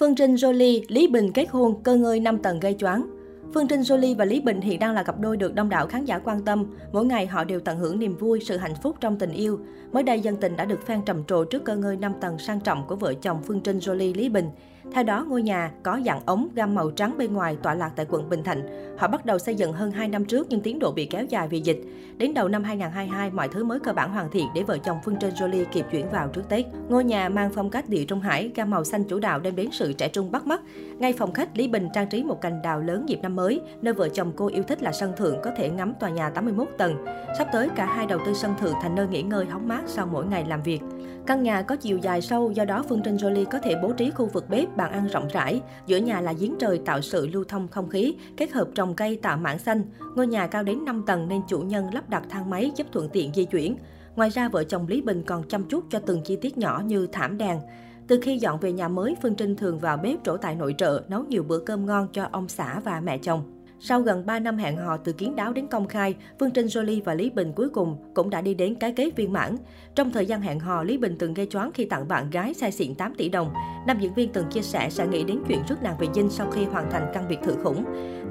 Phương Trinh Jolie, Lý Bình kết hôn, cơ ngơi 5 tầng gây choáng. Phương Trinh Jolie và Lý Bình hiện đang là cặp đôi được đông đảo khán giả quan tâm. Mỗi ngày họ đều tận hưởng niềm vui, sự hạnh phúc trong tình yêu. Mới đây, dân tình đã được fan trầm trồ trước cơ ngơi 5 tầng sang trọng của vợ chồng Phương Trinh Jolie Lý Bình. Theo đó, ngôi nhà có dạng ống gam màu trắng bên ngoài tọa lạc tại quận Bình Thạnh. Họ bắt đầu xây dựng hơn 2 năm trước nhưng tiến độ bị kéo dài vì dịch. Đến đầu năm 2022, mọi thứ mới cơ bản hoàn thiện để vợ chồng Phương Trinh Jolie kịp chuyển vào trước Tết. Ngôi nhà mang phong cách địa trung hải, gam màu xanh chủ đạo đem đến sự trẻ trung bắt mắt. Ngay phòng khách, Lý Bình trang trí một cành đào lớn dịp năm mới, nơi vợ chồng cô yêu thích là sân thượng có thể ngắm tòa nhà 81 tầng. Sắp tới, cả hai đầu tư sân thượng thành nơi nghỉ ngơi hóng mát sau mỗi ngày làm việc. Căn nhà có chiều dài sâu, do đó Phương Trinh Jolie có thể bố trí khu vực bếp, bàn ăn rộng rãi. Giữa nhà là giếng trời tạo sự lưu thông không khí, kết hợp trồng cây tạo mảng xanh. Ngôi nhà cao đến 5 tầng nên chủ nhân lắp đặt thang máy giúp thuận tiện di chuyển. Ngoài ra, vợ chồng Lý Bình còn chăm chút cho từng chi tiết nhỏ như thảm đèn. Từ khi dọn về nhà mới, Phương Trinh thường vào bếp trổ tại nội trợ, nấu nhiều bữa cơm ngon cho ông xã và mẹ chồng. Sau gần 3 năm hẹn hò từ kiến đáo đến công khai, Phương Trinh Jolie và Lý Bình cuối cùng cũng đã đi đến cái kết viên mãn. Trong thời gian hẹn hò, Lý Bình từng gây choáng khi tặng bạn gái sai xịn 8 tỷ đồng. Nam diễn viên từng chia sẻ sẽ nghĩ đến chuyện rước nàng về dinh sau khi hoàn thành căn biệt thự khủng.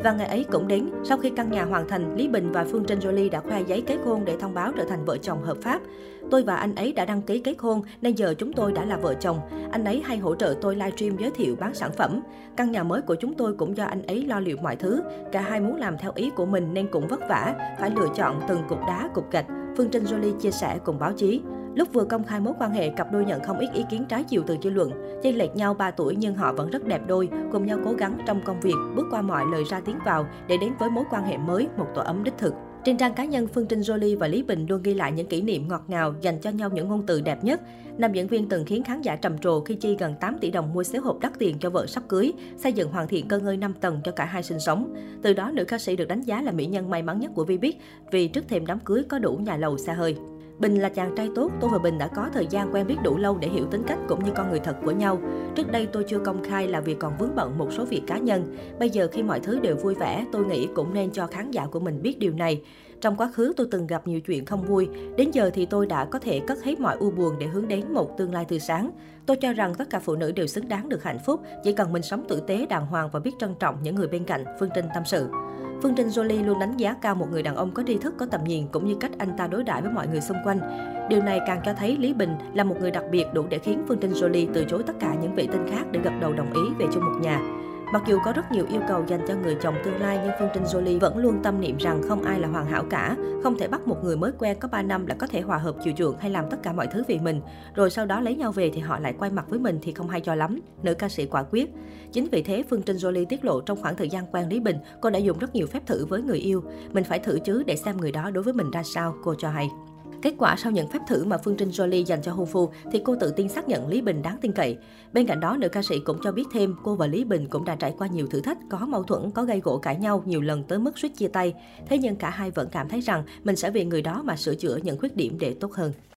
Và ngày ấy cũng đến, sau khi căn nhà hoàn thành, Lý Bình và Phương Trinh Jolie đã khoe giấy kết hôn để thông báo trở thành vợ chồng hợp pháp. Tôi và anh ấy đã đăng ký kết hôn nên giờ chúng tôi đã là vợ chồng. Anh ấy hay hỗ trợ tôi livestream giới thiệu bán sản phẩm. Căn nhà mới của chúng tôi cũng do anh ấy lo liệu mọi thứ. Cả hai muốn làm theo ý của mình nên cũng vất vả, phải lựa chọn từng cục đá, cục gạch. Phương Trinh Jolie chia sẻ cùng báo chí. Lúc vừa công khai mối quan hệ, cặp đôi nhận không ít ý kiến trái chiều từ dư luận. Chênh lệch nhau 3 tuổi nhưng họ vẫn rất đẹp đôi, cùng nhau cố gắng trong công việc, bước qua mọi lời ra tiếng vào để đến với mối quan hệ mới, một tổ ấm đích thực. Trên trang cá nhân, Phương Trinh Jolie và Lý Bình luôn ghi lại những kỷ niệm ngọt ngào dành cho nhau những ngôn từ đẹp nhất. Nam diễn viên từng khiến khán giả trầm trồ khi chi gần 8 tỷ đồng mua xế hộp đắt tiền cho vợ sắp cưới, xây dựng hoàn thiện cơ ngơi 5 tầng cho cả hai sinh sống. Từ đó, nữ ca sĩ được đánh giá là mỹ nhân may mắn nhất của Vbiz vì trước thềm đám cưới có đủ nhà lầu xa hơi. Bình là chàng trai tốt, tôi và Bình đã có thời gian quen biết đủ lâu để hiểu tính cách cũng như con người thật của nhau. Trước đây tôi chưa công khai là vì còn vướng bận một số việc cá nhân. Bây giờ khi mọi thứ đều vui vẻ, tôi nghĩ cũng nên cho khán giả của mình biết điều này. Trong quá khứ tôi từng gặp nhiều chuyện không vui, đến giờ thì tôi đã có thể cất hết mọi u buồn để hướng đến một tương lai tươi sáng. Tôi cho rằng tất cả phụ nữ đều xứng đáng được hạnh phúc, chỉ cần mình sống tử tế, đàng hoàng và biết trân trọng những người bên cạnh, Phương Trinh tâm sự. Phương Trinh Jolie luôn đánh giá cao một người đàn ông có tri thức, có tầm nhìn cũng như cách anh ta đối đãi với mọi người xung quanh. Điều này càng cho thấy Lý Bình là một người đặc biệt đủ để khiến Phương Trinh Jolie từ chối tất cả những vị tinh khác để gật đầu đồng ý về chung một nhà. Mặc dù có rất nhiều yêu cầu dành cho người chồng tương lai nhưng Phương Trinh Jolie vẫn luôn tâm niệm rằng không ai là hoàn hảo cả. Không thể bắt một người mới quen có 3 năm là có thể hòa hợp chiều chuộng hay làm tất cả mọi thứ vì mình. Rồi sau đó lấy nhau về thì họ lại quay mặt với mình thì không hay cho lắm. Nữ ca sĩ quả quyết. Chính vì thế Phương Trinh Jolie tiết lộ trong khoảng thời gian quen Lý Bình, cô đã dùng rất nhiều phép thử với người yêu. Mình phải thử chứ để xem người đó đối với mình ra sao, cô cho hay. Kết quả sau những phép thử mà Phương Trinh Jolie dành cho hôn phu thì cô tự tin xác nhận Lý Bình đáng tin cậy. Bên cạnh đó, nữ ca sĩ cũng cho biết thêm cô và Lý Bình cũng đã trải qua nhiều thử thách, có mâu thuẫn, có gây gỗ cãi nhau nhiều lần tới mức suýt chia tay. Thế nhưng cả hai vẫn cảm thấy rằng mình sẽ vì người đó mà sửa chữa những khuyết điểm để tốt hơn.